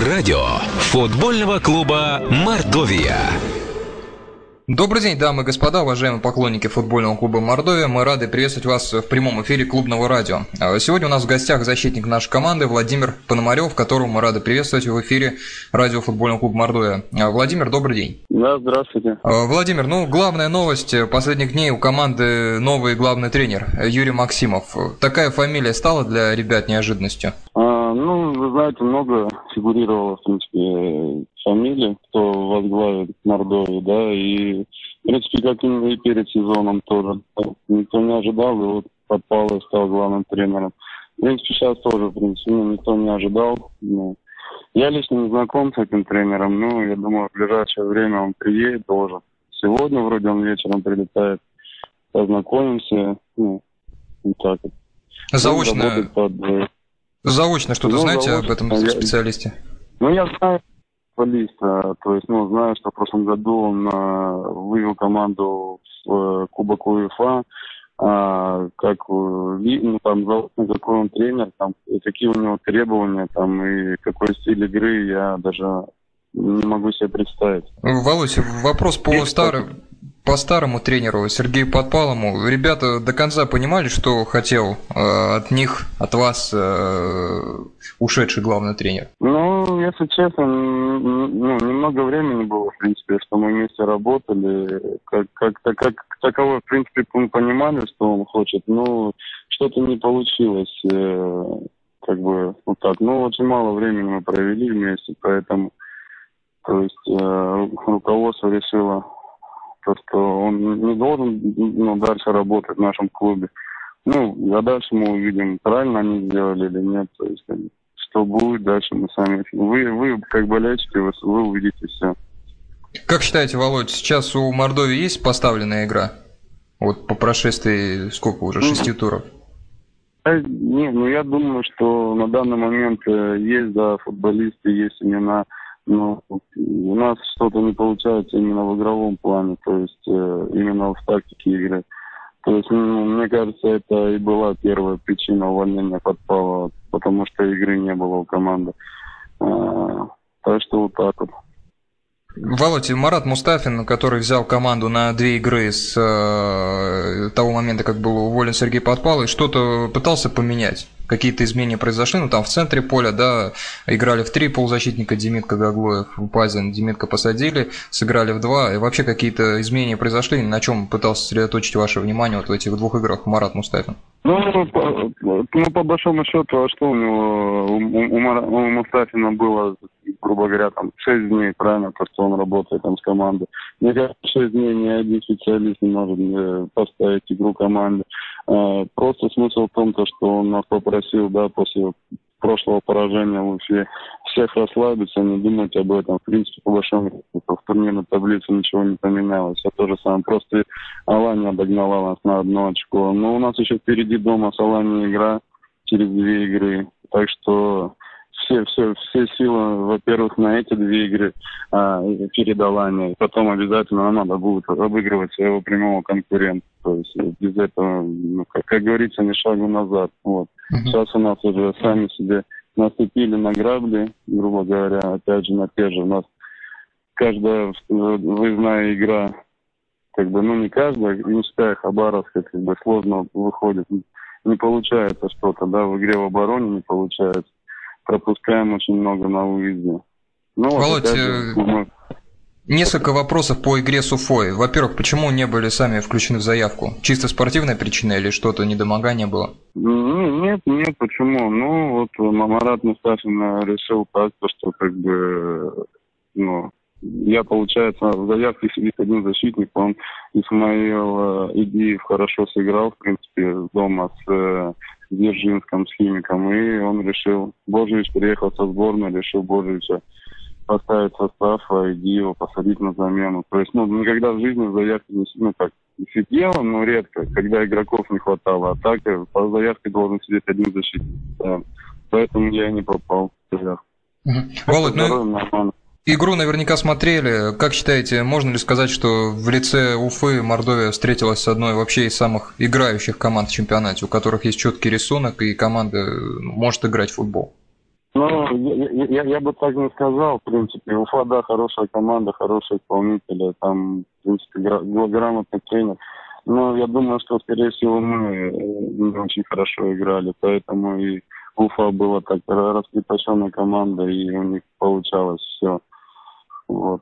Радио футбольного клуба «Мордовия». Добрый день, дамы и господа, уважаемые поклонники футбольного клуба «Мордовия». Мы рады приветствовать вас в прямом эфире клубного радио. А сегодня у нас в гостях защитник нашей команды Владимир Пономарев, которого мы рады приветствовать в эфире радио футбольного клуба «Мордовия». А, Владимир, добрый день. Да, здравствуйте. А, Владимир, ну, главная новость последних дней у команды новый главный тренер Юрий Максимов. Такая фамилия стала для ребят неожиданностью? А, ну, вы знаете, много фигурировало, в принципе, фамилий, кто возглавит Мордовию, да, и, в принципе, как и перед сезоном тоже. Никто не ожидал, и вот попал и стал главным тренером. В принципе, сейчас тоже, в принципе, ну, никто не ожидал. Ну, я лично не знаком с этим тренером, но я думаю, в ближайшее время он приедет тоже. Сегодня вроде он вечером прилетает, познакомимся, ну, вот так вот. Заочно, под... заочно что-то ну, знаете заочно, об этом специалисте? Ну, я знаю, футболиста. То есть, ну, знаю, что в прошлом году он э, вывел команду в э, Кубок УЕФА. А, как э, ну, там, на какой он тренер, там, и какие у него требования, там, и какой стиль игры, я даже не могу себе представить. Володь, вопрос по старым по старому тренеру Сергею Подпалому ребята до конца понимали, что хотел э, от них, от вас э, ушедший главный тренер? Ну, если честно, ну, немного времени было, в принципе, что мы вместе работали. Как, как, как, как таково, в принципе, мы понимали, что он хочет, но что-то не получилось. Э, как бы вот так. Ну, очень мало времени мы провели вместе, поэтому то есть э, руководство решило то, что он не должен ну, дальше работать в нашем клубе. Ну, а дальше мы увидим, правильно они сделали или нет. То есть, что будет дальше, мы сами... Вы, вы как болельщики, вы, вы увидите все. Как считаете, Володь, сейчас у Мордовии есть поставленная игра? Вот по прошествии сколько уже, шести ну, туров? Не, ну я думаю, что на данный момент э, есть, да, футболисты, есть имена но у нас что-то не получается именно в игровом плане, то есть э, именно в тактике игры. То есть, ну, мне кажется, это и была первая причина увольнения подпала, потому что игры не было у команды. А, так что вот так вот. Володь, Марат Мустафин, который взял команду на две игры с э, того момента, как был уволен Сергей Подпал, и что-то пытался поменять какие-то изменения произошли, ну там в центре поля, да, играли в три полузащитника Демитка Гаглоев, Пазин, Демитка посадили, сыграли в два, и вообще какие-то изменения произошли, на чем пытался сосредоточить ваше внимание вот в этих двух играх Марат Мустафин? Ну, по, ну, по большому счету, а что у него, у, у, у Мустафина было, грубо говоря, там, 6 дней, правильно, то, что он работает там с командой. Мне кажется, 6 дней ни один специалист не может э, поставить игру команды. Э, просто смысл в том, то, что он нас попросил, да, после прошлого поражения в Уфе, всех расслабиться, не думать об этом. В принципе, по большому счету, в турнирной таблице ничего не поменялось. Все то же самое. Просто Алания догнала нас на одно очко. Но у нас еще впереди дома с Аланией игра через две игры. Так что все, все, все силы, во-первых, на эти две игры а, перед Аланией. Потом обязательно надо будет обыгрывать своего прямого конкурента. То есть без этого, ну, как, как говорится, не шагу назад. Вот. Uh-huh. Сейчас у нас уже сами себе наступили на грабли, грубо говоря, опять же на те же. У нас каждая выездная игра, как бы, ну не каждая, Минская, Хабаровская, как бы сложно выходит. Не получается что-то, да, в игре в обороне не получается. Пропускаем очень много на выезде. Ну, Володь, вот, же, мы... несколько вопросов по игре с Уфой. Во-первых, почему не были сами включены в заявку? Чисто спортивная причина или что-то недомогание было? Ну, нет, нет, почему? Ну, вот Марат Мустафин решил так, что как бы, ну, я, получается, в заявке сидит один защитник, он Исмаил э, Идиев хорошо сыграл, в принципе, дома с э, Дзержинском, с Химиком, и он решил, Божевич приехал со сборной, решил Божевича поставить состав, а Идиева посадить на замену. То есть, ну, никогда в жизни в заявке не, ну, как, сидело, но редко, когда игроков не хватало. А так э, по заявке должен сидеть один защитник. Да. Поэтому я не попал в заявку. Угу. Володь, ну, Игру наверняка смотрели. Как считаете, можно ли сказать, что в лице Уфы Мордовия встретилась с одной вообще из самых играющих команд в чемпионате, у которых есть четкий рисунок и команда ну, может играть в футбол? Ну, я, я, я бы так не сказал, в принципе. Уфа, да, хорошая команда, хорошие исполнители, там, в принципе, грамотный тренер. Но я думаю, что, скорее всего, мы не очень хорошо играли, поэтому и Уфа была так раскрепощенная команда, и у них получалось все. Вот.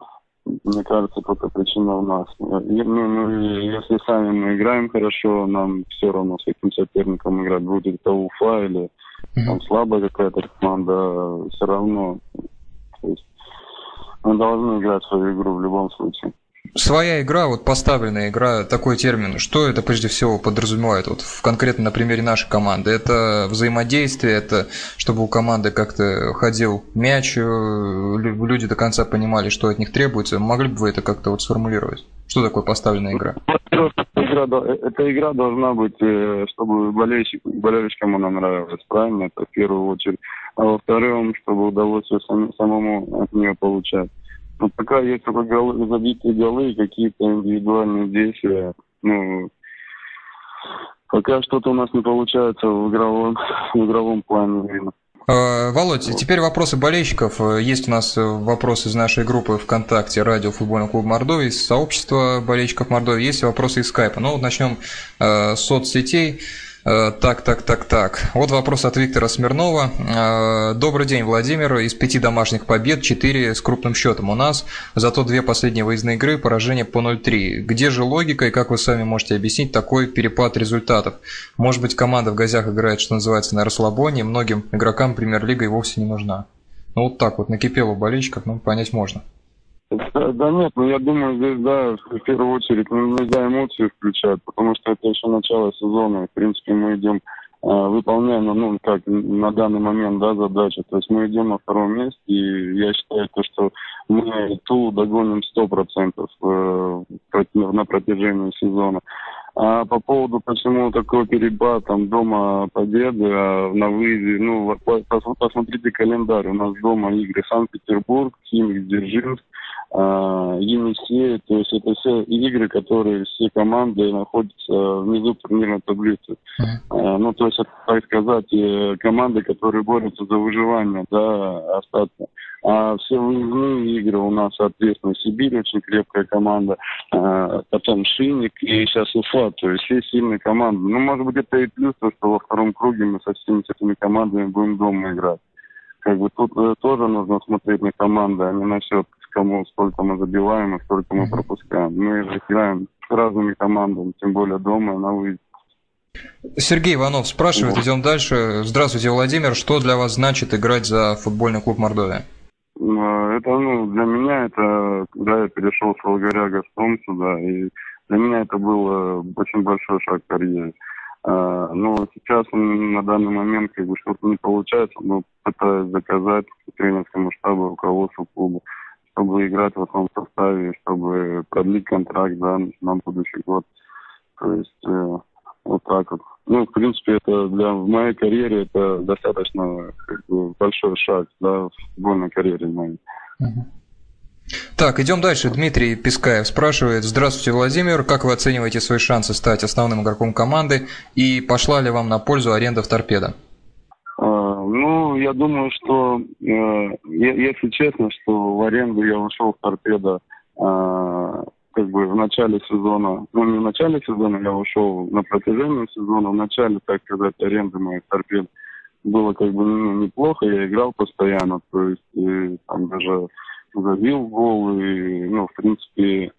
Мне кажется, только причина в нас. И, ну, ну, если сами мы играем хорошо, нам все равно с каким соперником играть будет это Уфа или mm-hmm. там слабая какая-то команда, все равно. То есть мы должны играть свою игру в любом случае. Своя игра, вот поставленная игра, такой термин, что это прежде всего подразумевает, вот в, конкретно на примере нашей команды? Это взаимодействие, это чтобы у команды как-то ходил мяч, э, люди до конца понимали, что от них требуется. Могли бы вы это как-то вот сформулировать? Что такое поставленная игра? игра, э, эта игра должна быть, э, чтобы болельщик, болельщикам она нравилась, правильно? Это в первую очередь. А во-вторых, чтобы удовольствие самому от нее получать. Ну, пока есть только голы, забитые голы и какие-то индивидуальные действия, ну, пока что-то у нас не получается в игровом, в игровом плане. А, Володь, теперь вопросы болельщиков. Есть у нас вопросы из нашей группы ВКонтакте «Радио футбольного клуба Мордовии», из сообщества болельщиков Мордовии, есть вопросы из скайпа. Ну, вот начнем э, с соцсетей. Э, так, так, так, так. Вот вопрос от Виктора Смирнова. Э, Добрый день, Владимир. Из пяти домашних побед четыре с крупным счетом у нас. Зато две последние выездные игры поражение по 0-3. Где же логика и как вы сами можете объяснить такой перепад результатов? Может быть, команда в гостях играет, что называется, на расслабоне, многим игрокам премьер-лига и вовсе не нужна. Ну вот так вот накипело у болельщиков, ну понять можно. Да, нет, ну я думаю, здесь, да, в первую очередь ну, нельзя эмоции включать, потому что это еще начало сезона, в принципе, мы идем, э, выполняем, ну, как на данный момент, да, задачу, то есть мы идем на втором месте, и я считаю, то, что мы ту догоним 100% э, на протяжении сезона. А по поводу, почему такой перебат, там, дома победы, а на выезде, ну, посмотрите календарь, у нас дома игры Санкт-Петербург, Химик, Дзержинск, а, Енисей, то есть это все игры, которые все команды находятся внизу турнирной таблицы. Uh-huh. Ну, то есть, это, так сказать, э, команды, которые борются за выживание, да, остаться. А все выездные игры у нас, соответственно, Сибирь очень крепкая команда, а, потом Шинник и сейчас Уфа, то есть все сильные команды. Ну, может быть, это и плюс, то, что во втором круге мы со всеми этими командами будем дома играть. Как бы тут э, тоже нужно смотреть на команды, а не на счет кому сколько мы забиваем и сколько мы пропускаем. Мы же играем с разными командами, тем более дома на выезде. Сергей Иванов спрашивает, идем дальше. Здравствуйте, Владимир. Что для вас значит играть за футбольный клуб Мордовия? А, это, ну, для меня это, когда я перешел с Волгаря Газпром сюда, и для меня это был очень большой шаг в карьере. А, но сейчас на данный момент как бы что-то не получается, но пытаюсь заказать тренерскому штабу, руководству клуба чтобы играть в основном составе, чтобы продлить контракт да, на будущий год. То есть э, вот так вот. Ну, в принципе, это для в моей карьере это достаточно как бы, большой шаг, да, в футбольной карьере моей. Так, идем дальше. Дмитрий Пискаев спрашивает. Здравствуйте, Владимир. Как вы оцениваете свои шансы стать основным игроком команды? И пошла ли вам на пользу аренда в торпедо? Ну, я думаю, что, э, если честно, что в аренду я ушел в торпедо э, как бы в начале сезона, ну не в начале сезона, я ушел на протяжении сезона, в начале, так сказать, аренды моих торпед было как бы ну, неплохо, я играл постоянно, то есть и, там даже забил гол, и, ну, в принципе,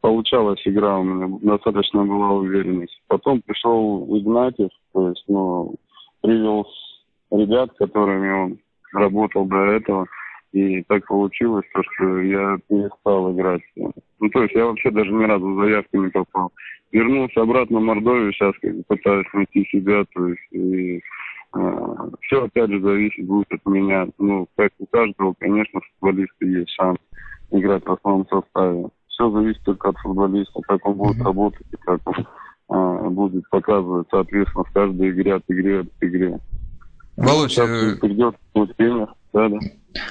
получалась игра, у меня достаточно была уверенность. Потом пришел Игнатьев, то есть, ну, привел ребят, которыми он работал до этого. И так получилось, то, что я перестал играть. Ну, то есть я вообще даже ни разу в заявку не попал. Вернулся обратно в Мордовию, сейчас как бы пытаюсь найти себя, то есть и э, все опять же зависит будет от меня. Ну, как у каждого, конечно, футболиста есть шанс играть в основном составе. Все зависит только от футболиста, как он будет работать и как он э, будет показывать, соответственно, в каждой игре от игры от игры. Володь, э, придет да, да.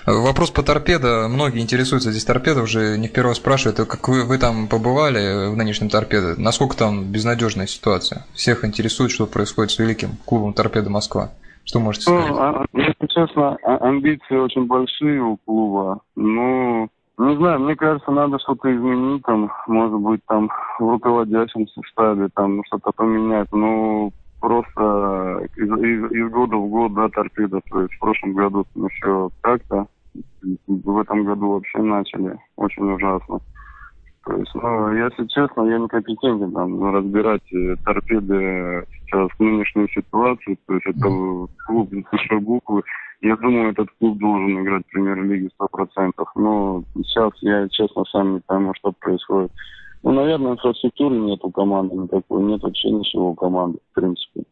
Вопрос по торпедо. Многие интересуются здесь торпедо, уже не в первый раз спрашивают, а как вы, вы там побывали в нынешнем торпедо? Насколько там безнадежная ситуация? Всех интересует, что происходит с великим клубом торпедо Москва. Что можете сказать? Ну, если честно, а, амбиции очень большие у клуба. Ну, не знаю, мне кажется, надо что-то изменить, там, может быть, там, в руководящем штабе, там, что-то поменять. Ну, просто из, из, из года в год, да, торпеда. То есть в прошлом году еще как-то, в этом году вообще начали очень ужасно. То есть, ну, если честно, я не компетентен там разбирать э, торпеды сейчас в нынешнюю ситуацию. То есть это клуб большой буквы. Я думаю, этот клуб должен играть в премьер-лиге сто процентов. Но сейчас я, честно, сам не пойму, что происходит. Ну, наверное, инфраструктуры нет у команды никакой, нет вообще ничего у команды, в принципе.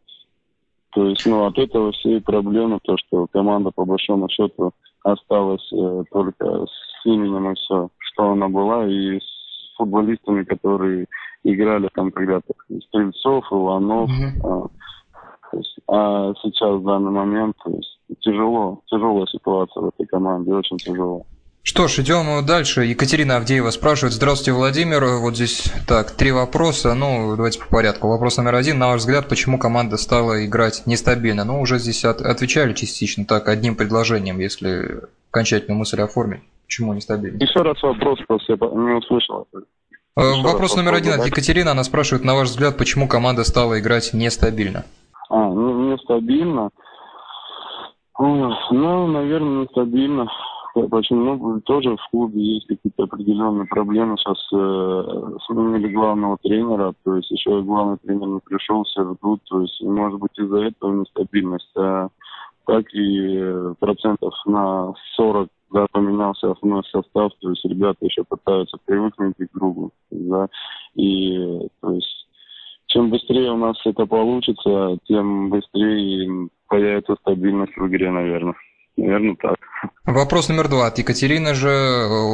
То есть, ну, от этого все и проблемы, то, что команда, по большому счету, осталась э, только с именем и все, что она была, и с футболистами, которые играли там когда-то. Стрельцов, Иванов. Mm-hmm. А, есть, а сейчас, в данный момент, то есть, тяжело, тяжелая ситуация в этой команде, очень тяжело. Что ж, идем дальше. Екатерина Авдеева спрашивает. Здравствуйте, Владимир. Вот здесь так, три вопроса. Ну, давайте по порядку. Вопрос номер один. На ваш взгляд, почему команда стала играть нестабильно? Ну, уже здесь от, отвечали частично так, одним предложением, если окончательную мысль оформить. Почему нестабильно? Еще раз вопрос, просто я не услышал. Э, Еще вопрос номер один от Екатерины. Она спрашивает, на ваш взгляд, почему команда стала играть нестабильно? А, ну, нестабильно. Ну, наверное, нестабильно Почему ну, тоже в клубе есть какие-то определенные проблемы. Сейчас э, сменили главного тренера, то есть еще главный тренер не пришел, все ждут, то есть может быть из-за этого нестабильность. А так и процентов на 40 да, поменялся основной состав, то есть ребята еще пытаются привыкнуть к другу, да, и то есть чем быстрее у нас это получится, тем быстрее появится стабильность в игре, наверное. Наверное, так. Вопрос номер два от Екатерины же.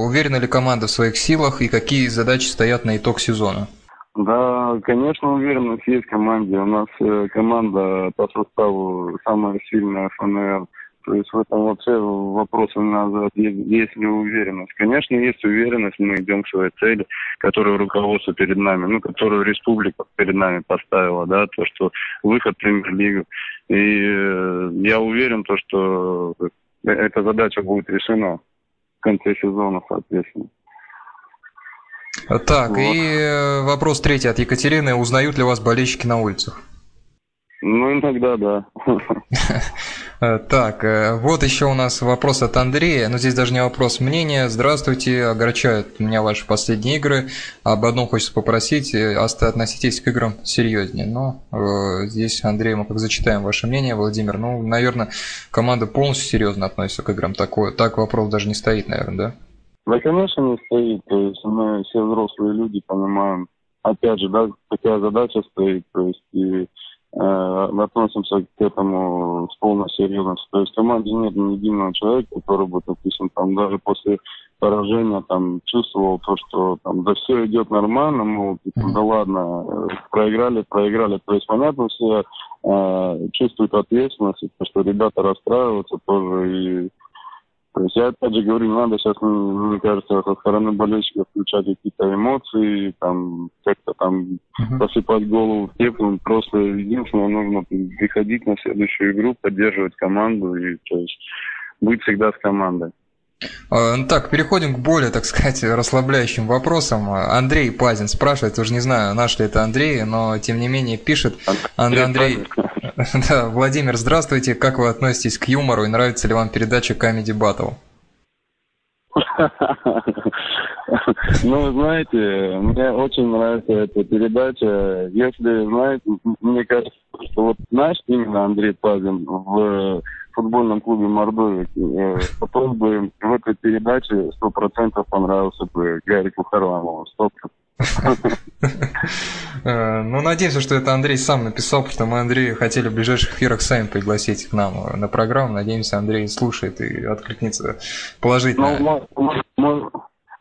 Уверена ли команда в своих силах и какие задачи стоят на итог сезона? Да, конечно, уверенность есть в команде. У нас э, команда по составу самая сильная ФНР. То есть в этом вообще вопрос у нас есть, ли уверенность. Конечно, есть уверенность, мы идем к своей цели, которую руководство перед нами, ну, которую республика перед нами поставила, да, то, что выход в премьер-лигу. И э, я уверен, то, что эта задача будет решена в конце сезона, соответственно. Так, вот. и э, вопрос третий от Екатерины. Узнают ли вас болельщики на улицах? Ну, иногда да. Э, так, э, вот еще у нас вопрос от Андрея. Ну, здесь даже не вопрос мнения. Здравствуйте, огорчают меня ваши последние игры. Об одном хочется попросить, э, относитесь к играм серьезнее. Но э, здесь, Андрей, мы как зачитаем ваше мнение, Владимир. Ну, наверное, команда полностью серьезно относится к играм. Такое, так вопрос даже не стоит, наверное, да? Да, конечно, не стоит. То есть мы все взрослые люди понимаем, опять же, да, какая задача стоит. То есть и э, относимся к этому с полной серьезностью. То есть в команде нет ни единого человека, который бы, допустим, там даже после поражения там чувствовал то, что там да все идет нормально, мол, типа, да ладно, проиграли, проиграли. То есть понятно, все э, чувствуют ответственность, то, что ребята расстраиваются тоже и то есть я опять же говорю, не надо сейчас, мне кажется, со стороны болельщиков включать какие-то эмоции, там как-то там uh-huh. посыпать голову в теплым. Просто единственное, нужно приходить на следующую игру, поддерживать команду и то есть быть всегда с командой. А, ну так, переходим к более, так сказать, расслабляющим вопросам. Андрей Пазин спрашивает, уже не знаю, наш ли это Андрей, но тем не менее пишет. Андрей, Андрей да, Владимир, здравствуйте. Как вы относитесь к юмору и нравится ли вам передача Comedy Battle? Ну, знаете, мне очень нравится эта передача. Если, знаете, мне кажется, что вот наш именно Андрей Пазин в футбольном клубе Мордовии, э, потом бы в этой передаче сто процентов понравился бы Гарику Харламову. Сто э, ну, надеемся, что это Андрей сам написал, потому что мы Андрея хотели в ближайших эфирах сами пригласить к нам на программу. Надеемся, Андрей слушает и откликнется положительно.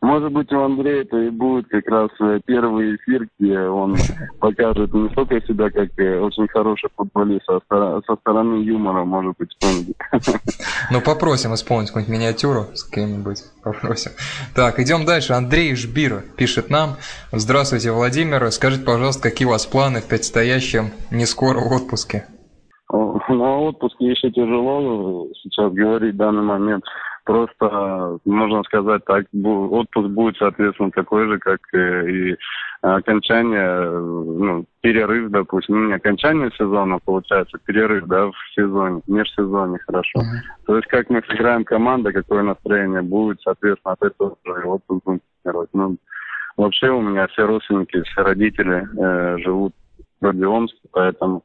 Ну, может быть, у Андрея это и будет как раз э, первый эфир, где он покажет не только себя как э, очень хороший футболист, а со стороны юмора, может быть, что-нибудь. Ну, попросим исполнить какую-нибудь миниатюру с кем-нибудь. Попросим. Так, идем дальше. Андрей Жбир пишет нам. Здравствуйте, Владимир. Скажите, пожалуйста, какие у вас планы в предстоящем не скоро отпуске? Ну, о отпуске еще тяжело сейчас говорить в данный момент. Просто, можно сказать так, отпуск будет, соответственно, такой же, как и окончание, ну, перерыв, допустим, ну, не окончание сезона, получается, перерыв, да, в сезоне, межсезонье, хорошо. Uh-huh. То есть, как мы сыграем команда, какое настроение будет, соответственно, от этого уже отпуск будет Ну, вообще у меня все родственники, все родители э, живут в Родионске, поэтому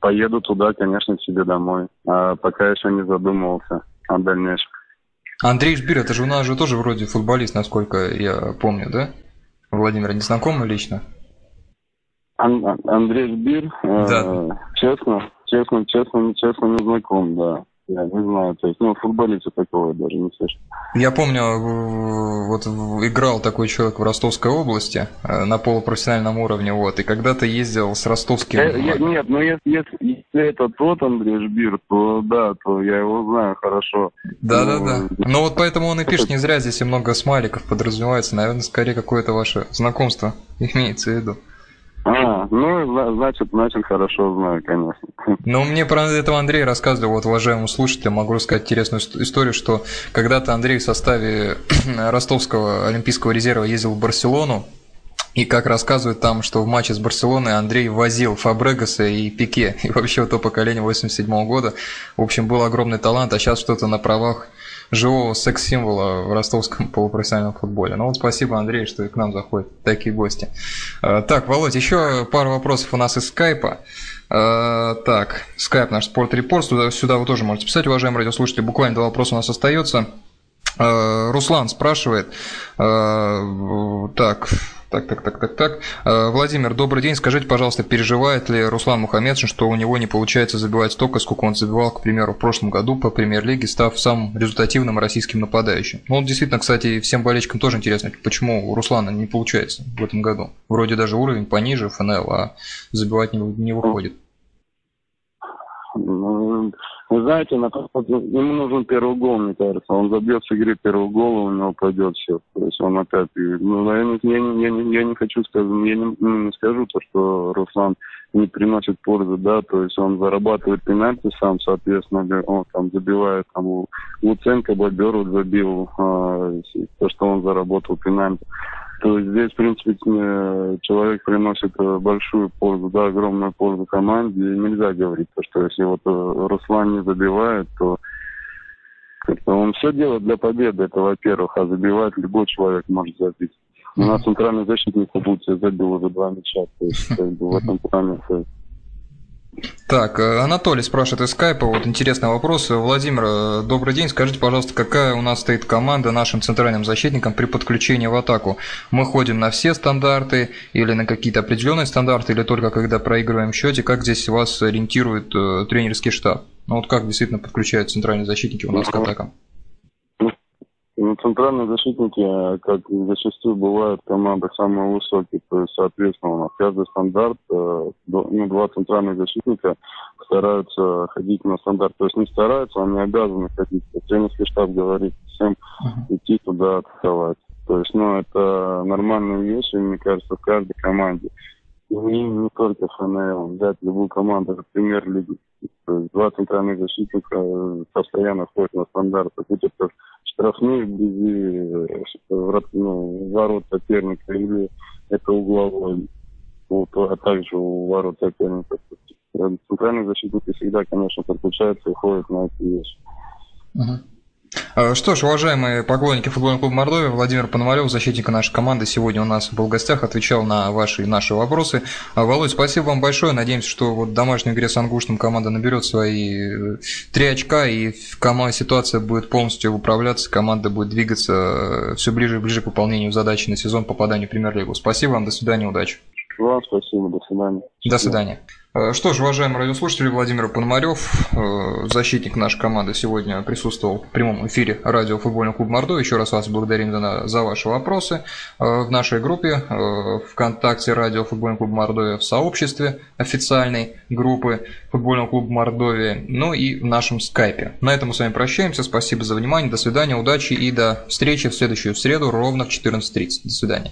поеду туда, конечно, себе домой. А пока еще не задумывался о дальнейшем. Андрей Шбир, это же у нас же тоже вроде футболист, насколько я помню, да? Владимир, не знакомы лично? Ан- Андрей Шбир, э, да. э, честно, честно, честно, честно не знаком, да. Я не знаю, то есть, ну, футболиста такого даже не слышал. Я помню, вот играл такой человек в Ростовской области э, на полупрофессиональном уровне, вот, и когда-то ездил с ростовским... Я, я, нет, ну если, если, если это тот Андрей Жбир, то да, то я его знаю хорошо. Да-да-да. Но... Ну, вот поэтому он и пишет, не зря здесь и много смайликов подразумевается, наверное, скорее какое-то ваше знакомство имеется в виду. А, ну, значит, значит, хорошо знаю, конечно. Ну, мне про этого Андрей рассказывал, вот, уважаемому слушателю, могу рассказать интересную историю, что когда-то Андрей в составе Ростовского Олимпийского резерва ездил в Барселону, и как рассказывают там, что в матче с Барселоной Андрей возил Фабрегаса и Пике, и вообще то поколение 87 -го года. В общем, был огромный талант, а сейчас что-то на правах живого секс-символа в ростовском полупрофессиональном футболе. Ну вот спасибо, Андрей, что к нам заходят такие гости. А, так, Володь, еще пару вопросов у нас из скайпа. А, так, скайп наш спорт-репорт, сюда, сюда вы тоже можете писать, уважаемые радиослушатели. Буквально два вопроса у нас остается. А, Руслан спрашивает, так, так, так, так, так, так. Э, Владимир, добрый день. Скажите, пожалуйста, переживает ли Руслан Мухаммедшин, что у него не получается забивать столько, сколько он забивал, к примеру, в прошлом году по премьер-лиге, став самым результативным российским нападающим? Ну, вот действительно, кстати, всем болельщикам тоже интересно, почему у Руслана не получается в этом году. Вроде даже уровень пониже ФНЛ, а забивать не, не выходит. Ну, вы знаете, на, ему нужен первый гол, мне кажется. Он забьет с игры первый гол, у него пойдет все. То есть он опять... Ну, я, не, я, не, я, не, я не хочу сказать, я не, ну, не скажу то, что Руслан не приносит пользы, да, то есть он зарабатывает пенальти сам, соответственно, он там забивает, там, Луценко Бобер забил, а, то, что он заработал пенальти то здесь, в принципе, э, человек приносит э, большую пользу, да, огромную пользу команде. И нельзя говорить, то, что если вот э, Руслан не забивает, то он все делает для победы, это во-первых, а забивать любой человек может забить. У нас центральный защитник в Бутсе забил уже два мяча, то есть как бы, в этом плане так, э, Анатолий спрашивает из скайпа, вот интересный вопрос. Владимир, э, добрый день, скажите, пожалуйста, какая у нас стоит команда нашим центральным защитникам при подключении в атаку? Мы ходим на все стандарты или на какие-то определенные стандарты, или только когда проигрываем в счете? Как здесь вас ориентирует э, тренерский штаб? Ну вот как действительно подключают центральные защитники у нас к атакам? Ну, центральные защитники, э, как зачастую бывают команды самые высокие, то есть, соответственно, у нас каждый стандарт, э, ну, два центральных защитника стараются ходить на стандарт, то есть не стараются, они обязаны ходить. Тренерский штаб говорит всем идти туда атаковать. То есть, ну, это нормальные вещи, мне кажется, в каждой команде. И не, только ФНЛ, взять любую команду, премьер-лиги. Два центральных защитника э, постоянно ходят на стандарт. Будь это штрафные вблизи э, ну, ворот соперника или это угловой, вот, а также у ворот соперника. Центральные защитники всегда, конечно, подключаются и ходят на эти вещи. Uh-huh. Э, что ж, уважаемые поклонники футбольного клуба Мордовия, Владимир Пономарев, защитник нашей команды, сегодня у нас был в гостях, отвечал на ваши и наши вопросы. Э, Володь, спасибо вам большое. Надеемся, что вот в домашней игре с Ангуштом команда наберет свои э, три очка, и ситуация будет полностью управляться, команда будет двигаться все ближе и ближе к выполнению задачи на сезон попадания в премьер-лигу. Спасибо вам, до свидания, удачи. Вам спасибо, до свидания. До свидания. Э, что ж, уважаемые радиослушатели, Владимир Пономарев, э, защитник нашей команды, сегодня присутствовал в прямом эфире радио футбольного клуба Мордо. Еще раз вас благодарим за, ваши вопросы э, в нашей группе ВКонтакте радио футбольного клуба Мордовия в сообществе официальной группы футбольного клуба Мордовия, ну и в нашем скайпе. На этом мы с вами прощаемся. Спасибо за внимание. До свидания, удачи и до встречи в следующую среду ровно в 14.30. До свидания.